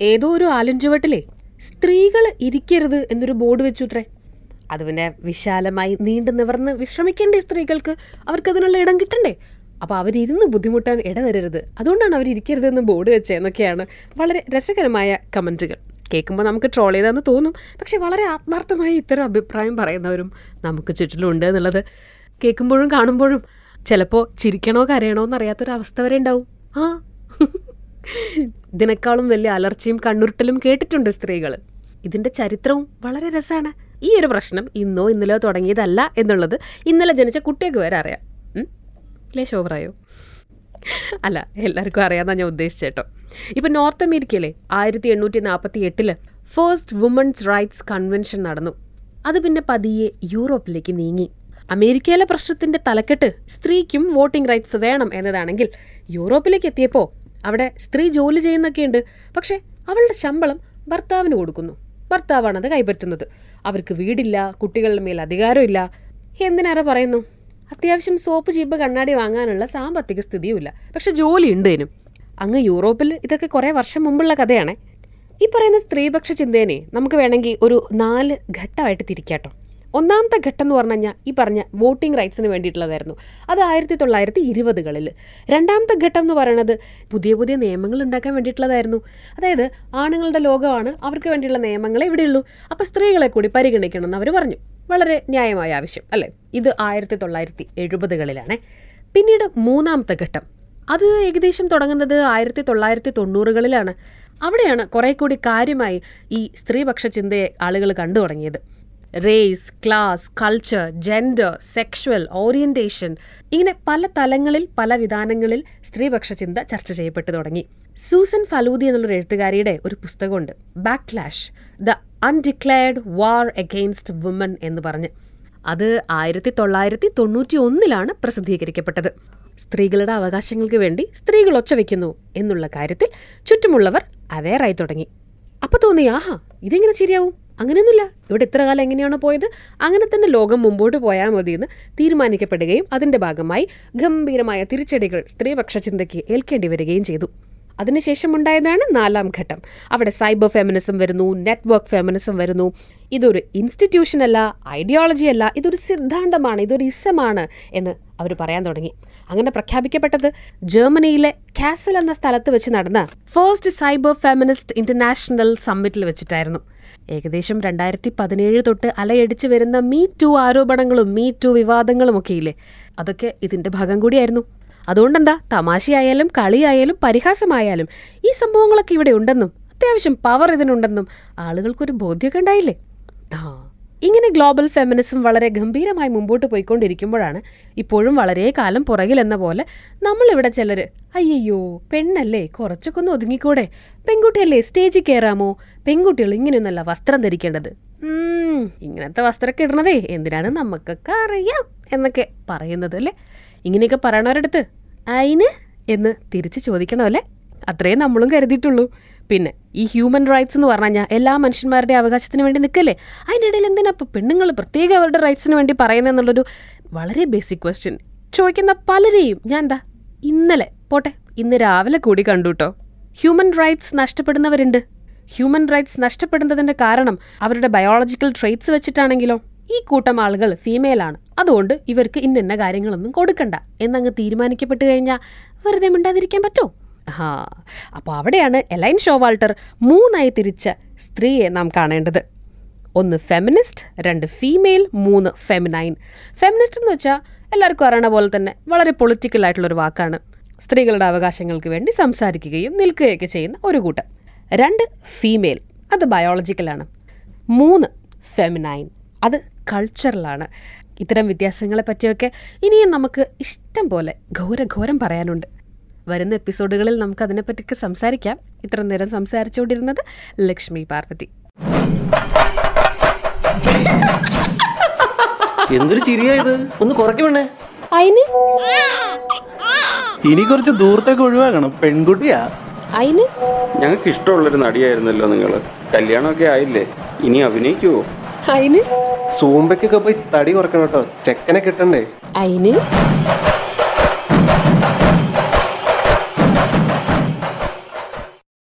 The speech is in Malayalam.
ഏതോ ഒരു ആലഞ്ചുവട്ടിലെ സ്ത്രീകൾ ഇരിക്കരുത് എന്നൊരു ബോർഡ് വെച്ചുത്രേ. അത് പിന്നെ വിശാലമായി നീണ്ടു നിവർന്ന് വിശ്രമിക്കേണ്ടേ സ്ത്രീകൾക്ക് അവർക്ക് അതിനുള്ള ഇടം കിട്ടണ്ടേ? അപ്പോൾ അവരിരുന്ന് ബുദ്ധിമുട്ടാൻ ഇടവരരുത്. അതുകൊണ്ടാണ് അവർ ഇരിക്കരുതെന്ന് ബോർഡ് വെച്ചതെന്നൊക്കെയാണ് വളരെ രസകരമായ കമന്റുകൾ കേൾക്കുമ്പോൾ നമുക്ക് ട്രോൾ ചെയ്താന്ന് തോന്നും. പക്ഷെ വളരെ ആത്മാർത്ഥമായി ഇത്തരം അഭിപ്രായം പറയുന്നവരും നമുക്ക് ചുറ്റിലുണ്ട് എന്നുള്ളത് കേൾക്കുമ്പോഴും കാണുമ്പോഴും. ചിലപ്പോൾ ചിരിക്കണോ കരയണോ എന്നറിയാത്തൊരവസ്ഥ വരെ ഉണ്ടാവും. ആ ഇതിനേക്കാളും വലിയ അലർച്ചയും കണ്ണുരുട്ടലും കേട്ടിട്ടുണ്ട് സ്ത്രീകൾ. ഇതിന്റെ ചരിത്രവും വളരെ രസമാണ്. ഈ ഒരു പ്രശ്നം ഇന്നോ ഇന്നലെയോ തുടങ്ങിയതല്ല എന്നുള്ളത് ഇന്നലെ ജനിച്ച കുട്ടിയൊക്കെ വരെ അറിയാം? ഇല്ലേ ശോഭറായോ അല്ല എല്ലാവർക്കും അറിയാമെന്നാണ് ഞാൻ ഉദ്ദേശിച്ചേട്ടോ ഇപ്പം നോർത്ത് അമേരിക്കയിലെ ആയിരത്തി എണ്ണൂറ്റി നാൽപ്പത്തി എട്ടിൽ ഫേസ്റ്റ് വുമൺസ് റൈറ്റ്സ് കൺവെൻഷൻ നടന്നു. അത് പിന്നെ പതിയെ യൂറോപ്പിലേക്ക് നീങ്ങി. അമേരിക്കയിലെ പ്രശ്നത്തിന്റെ തലക്കെട്ട് സ്ത്രീക്കും വോട്ടിംഗ് റൈറ്റ്സ് വേണം എന്നതാണെങ്കിൽ യൂറോപ്പിലേക്ക് എത്തിയപ്പോൾ അവിടെ സ്ത്രീ ജോലി ചെയ്യുന്നൊക്കെയുണ്ട്. പക്ഷേ അവളുടെ ശമ്പളം ഭർത്താവിന് കൊടുക്കുന്നു. ഭർത്താവാണ് അത് കൈപ്പറ്റുന്നത്. അവർക്ക് വീടില്ല കുട്ടികളുടെ മേൽ അധികാരമില്ല. എന്തിനേറെ പറയുന്നു? അത്യാവശ്യം സോപ്പ് ചീപ്പ് കണ്ണാടി വാങ്ങാനുള്ള സാമ്പത്തിക സ്ഥിതിയുമില്ല. പക്ഷെ ജോലി ഉണ്ട് ഇതിനും അങ്ങ് യൂറോപ്പിൽ ഇതൊക്കെ കുറേ വർഷം മുമ്പുള്ള കഥയാണേ. ഈ പറയുന്ന സ്ത്രീപക്ഷ ചിന്തേനെ നമുക്ക് വേണമെങ്കിൽ ഒരു നാല് ഘട്ടമായിട്ട് തിരിക്കാട്ടോ. ഒന്നാമത്തെ ഘട്ടം എന്ന് പറഞ്ഞു കഴിഞ്ഞാൽ ഈ പറഞ്ഞ വോട്ടിംഗ് റൈറ്റ്സിന് വേണ്ടിയിട്ടുള്ളതായിരുന്നു. അത് ആയിരത്തി തൊള്ളായിരത്തി ഇരുപതുകളിൽ രണ്ടാമത്തെ ഘട്ടം എന്ന് പറയുന്നത് പുതിയ പുതിയ നിയമങ്ങൾ ഉണ്ടാക്കാൻ വേണ്ടിയിട്ടുള്ളതായിരുന്നു. അതായത് ആണുങ്ങളുടെ ലോകമാണ് അവർക്ക് വേണ്ടിയുള്ള നിയമങ്ങളെ ഇവിടെയുള്ളൂ. അപ്പോൾ സ്ത്രീകളെ കൂടി പരിഗണിക്കണം എന്ന് അവർ പറഞ്ഞു. വളരെ ന്യായമായ ആവശ്യം അല്ലേ? ഇത് ആയിരത്തി തൊള്ളായിരത്തി എഴുപതുകളിലാണേ. പിന്നീട് മൂന്നാമത്തെ ഘട്ടം. അത് ഏകദേശം തുടങ്ങുന്നത് ആയിരത്തി തൊള്ളായിരത്തി തൊണ്ണൂറുകളിലാണ്. അവിടെയാണ് കുറെ കൂടി കാര്യമായി ഈ സ്ത്രീപക്ഷ ചിന്തയെ ആളുകൾ കണ്ടു തുടങ്ങിയത്. Race class culture gender sexual orientation ഇങ്ങനെ പല തലങ്ങളിൽ പല വിധാനങ്ങളിൽ സ്ത്രീപക്ഷ ചിന്ത ചർച്ച ചെയ്യപ്പെട്ടു തുടങ്ങി. സൂസൻ ഫലൂദി എന്നുള്ളൊരു എഴുത്തുകാരിയുടെ ഒരു പുസ്തകമുണ്ട്. Backlash the undeclared war against women എന്ന് പറഞ്ഞ്. അത് ആയിരത്തി തൊള്ളായിരത്തി തൊണ്ണൂറ്റി ഒന്നിലാണ് പ്രസിദ്ധീകരിക്കപ്പെട്ടത്. സ്ത്രീകളുടെ അവകാശങ്ങൾക്ക് വേണ്ടി സ്ത്രീകൾ ഒച്ച വയ്ക്കുന്നു എന്നുള്ള കാര്യത്തിൽ ചുറ്റുമുള്ളവർ അവെയറായി തുടങ്ങി. അപ്പൊ തോന്നി ആഹാ ഇതെങ്ങനെ ശരിയാവും? അങ്ങനെയൊന്നുമില്ല. ഇവിടെ ഇത്ര കാലം എങ്ങനെയാണോ പോയത്? അങ്ങനെ തന്നെ ലോകം മുമ്പോട്ട് പോയാൽ മതിയെന്ന് തീരുമാനിക്കപ്പെടുകയും അതിന്റെ ഭാഗമായി ഗംഭീരമായ തിരിച്ചടികൾ സ്ത്രീപക്ഷ ചിന്തയ്ക്ക് ഏൽക്കേണ്ടി വരികയും ചെയ്തു. അതിനുശേഷം ഉണ്ടായതാണ് നാലാം ഘട്ടം. അവിടെ സൈബർ ഫെമിനിസം വരുന്നു നെറ്റ്വർക്ക് ഫെമിനിസം വരുന്നു. ഇതൊരു ഇൻസ്റ്റിറ്റ്യൂഷൻ അല്ല ഐഡിയോളജി അല്ല ഇതൊരു സിദ്ധാന്തമാണ് ഇതൊരു ഇസമാണ് എന്ന് അവർ പറയാൻ തുടങ്ങി. അങ്ങനെ പ്രഖ്യാപിക്കപ്പെട്ടത് ജർമ്മനിയിലെ കാസൽ എന്ന സ്ഥലത്ത് വെച്ച് നടന്ന ഫസ്റ്റ് സൈബർ ഫെമിനിസ്റ്റ് ഇന്റർനാഷണൽ സമ്മിറ്റിൽ വെച്ചിട്ടായിരുന്നു. ഏകദേശം രണ്ടായിരത്തി പതിനേഴ് തൊട്ട് അലയടിച്ചു വരുന്ന മീ ടു ആരോപണങ്ങളും മീ ടു വിവാദങ്ങളും ഒക്കെ ഇല്ലേ അതൊക്കെ ഇതിന്റെ ഭാഗം കൂടിയായിരുന്നു. അതുകൊണ്ടെന്താ തമാശയായാലും കളിയായാലും പരിഹാസമായാലും ഈ സംഭവങ്ങളൊക്കെ ഇവിടെ ഉണ്ടെന്നും അത്യാവശ്യം പവർ ഇതിനുണ്ടെന്നും ആളുകൾക്കൊരു ബോധ്യമൊക്കെ ഉണ്ടായില്ലേ? ആ ഇങ്ങനെ ഗ്ലോബൽ ഫെമിനിസം വളരെ ഗംഭീരമായി മുമ്പോട്ട് പോയിക്കൊണ്ടിരിക്കുമ്പോഴാണ് ഇപ്പോഴും വളരെ കാലം പുറകിലെന്ന പോലെ നമ്മളിവിടെ ചിലർ അയ്യയ്യോ പെണ്ണല്ലേ കുറച്ചൊക്കെ ഒന്ന് ഒതുങ്ങിക്കൂടെ? പെൺകുട്ടിയല്ലേ സ്റ്റേജിൽ കയറാമോ? പെൺകുട്ടികൾ ഇങ്ങനെയൊന്നല്ല വസ്ത്രം ധരിക്കേണ്ടത്. ഇങ്ങനത്തെ വസ്ത്രമൊക്കെ ഇടണതേ എന്തിനാണ് നമുക്കൊക്കെ അറിയാം എന്നൊക്കെ പറയുന്നത് അല്ലേ? ഇങ്ങനെയൊക്കെ പറയണവരടുത്ത് അയിന്? എന്ന് തിരിച്ച് ചോദിക്കണമല്ലേ? അത്രയും നമ്മളും കരുതിയിട്ടുള്ളൂ. പിന്നെ ഈ ഹ്യൂമൻ റൈറ്റ്സ് എന്ന് പറഞ്ഞു കഴിഞ്ഞാൽ എല്ലാ മനുഷ്യന്മാരുടെ അവകാശത്തിന് വേണ്ടി നിൽക്കല്ലേ? അതിന്റെ ഇടയിൽ എന്തിനാ ഇപ്പോൾ പെണ്ണുങ്ങൾ പ്രത്യേക അവരുടെ റൈറ്റ്സിന് വേണ്ടി പറയുന്നതെന്നുള്ളൊരു വളരെ ബേസിക് ക്വസ്റ്റ്യൻ ചോദിക്കുന്ന പലരെയും ഞാൻ എന്താ ഇന്നലെ പോട്ടെ ഇന്ന് രാവിലെ കൂടി കണ്ടു കേട്ടോ ഹ്യൂമൻ റൈറ്റ്സ് നഷ്ടപ്പെടുന്നവരുണ്ട്. ഹ്യൂമൻ റൈറ്റ്സ് നഷ്ടപ്പെടുന്നതിന്റെ കാരണം അവരുടെ ബയോളജിക്കൽ ട്രേറ്റ്സ് വെച്ചിട്ടാണെങ്കിലോ? ഈ കൂട്ടം ആളുകൾ ഫീമെയിലാണ് അതുകൊണ്ട് ഇവർക്ക് ഇന്ന കാര്യങ്ങളൊന്നും കൊടുക്കണ്ട. എന്നങ്ങ് തീരുമാനിക്കപ്പെട്ടു കഴിഞ്ഞാൽ വെറുതെ മിണ്ടാതിരിക്കാൻ പറ്റോ? ഹാ അപ്പോൾ അവിടെയാണ് എലൈൻ ഷോവാൾട്ടർ മൂന്നായി തിരിച്ച സ്ത്രീയെ നാം കാണേണ്ടത്. ഒന്ന് ഫെമിനിസ്റ്റ് രണ്ട് ഫീമെയിൽ മൂന്ന് ഫെമിനൈൻ. ഫെമിനിസ്റ്റ് എന്ന് വെച്ചാൽ എല്ലാവർക്കും അറിയണ പോലെ തന്നെ വളരെ പൊളിറ്റിക്കൽ ആയിട്ടുള്ള ഒരു വാക്കാണ്. സ്ത്രീകളുടെ അവകാശങ്ങൾക്ക് വേണ്ടി സംസാരിക്കുകയും നിൽക്കുകയൊക്കെ ചെയ്യുന്ന ഒരു കൂട്ടം. രണ്ട് ഫീമെയിൽ അത് ബയോളജിക്കലാണ് മൂന്ന് ഫെമിനൈൻ അത് കൾച്ചറലാണ് ഇത്തരം വ്യത്യാസങ്ങളെ പറ്റിയൊക്കെ ഇനിയും നമുക്ക് ഇഷ്ടം പോലെ ഘോരഘോരം പറയാനുണ്ട്. വരുന്ന എപ്പിസോഡുകളിൽ നമുക്ക് അതിനെപ്പറ്റിയൊക്കെ സംസാരിക്കാം. ഇത്ര നേരം സംസാരിച്ചുകൊണ്ടിരുന്നത് ലക്ഷ്മി പാർവതി. എന്തൊരു ചിരിയായത് ഒന്ന് കുറയ്ക്കണേ അയിന്? ഇനി കുറച്ച് ദൂരത്തേക്ക് ഒഴിവാക്കണം. പെൺകുട്ടിയാ. അയിന്? ഞങ്ങൾക്ക് ഇഷ്ടമുള്ളൊരു നടിയായിരുന്നല്ലോ നിങ്ങൾ. കല്യാണമൊക്കെ ആയില്ലേ? ഇനി അഭിനയിക്കുവോ? അയിന്? സൂമ്പയ്ക്കൊക്കെ പോയി തടി കുറക്കണം കേട്ടോ. ചെക്കനെ കിട്ടണ്ടേ? അയിന്?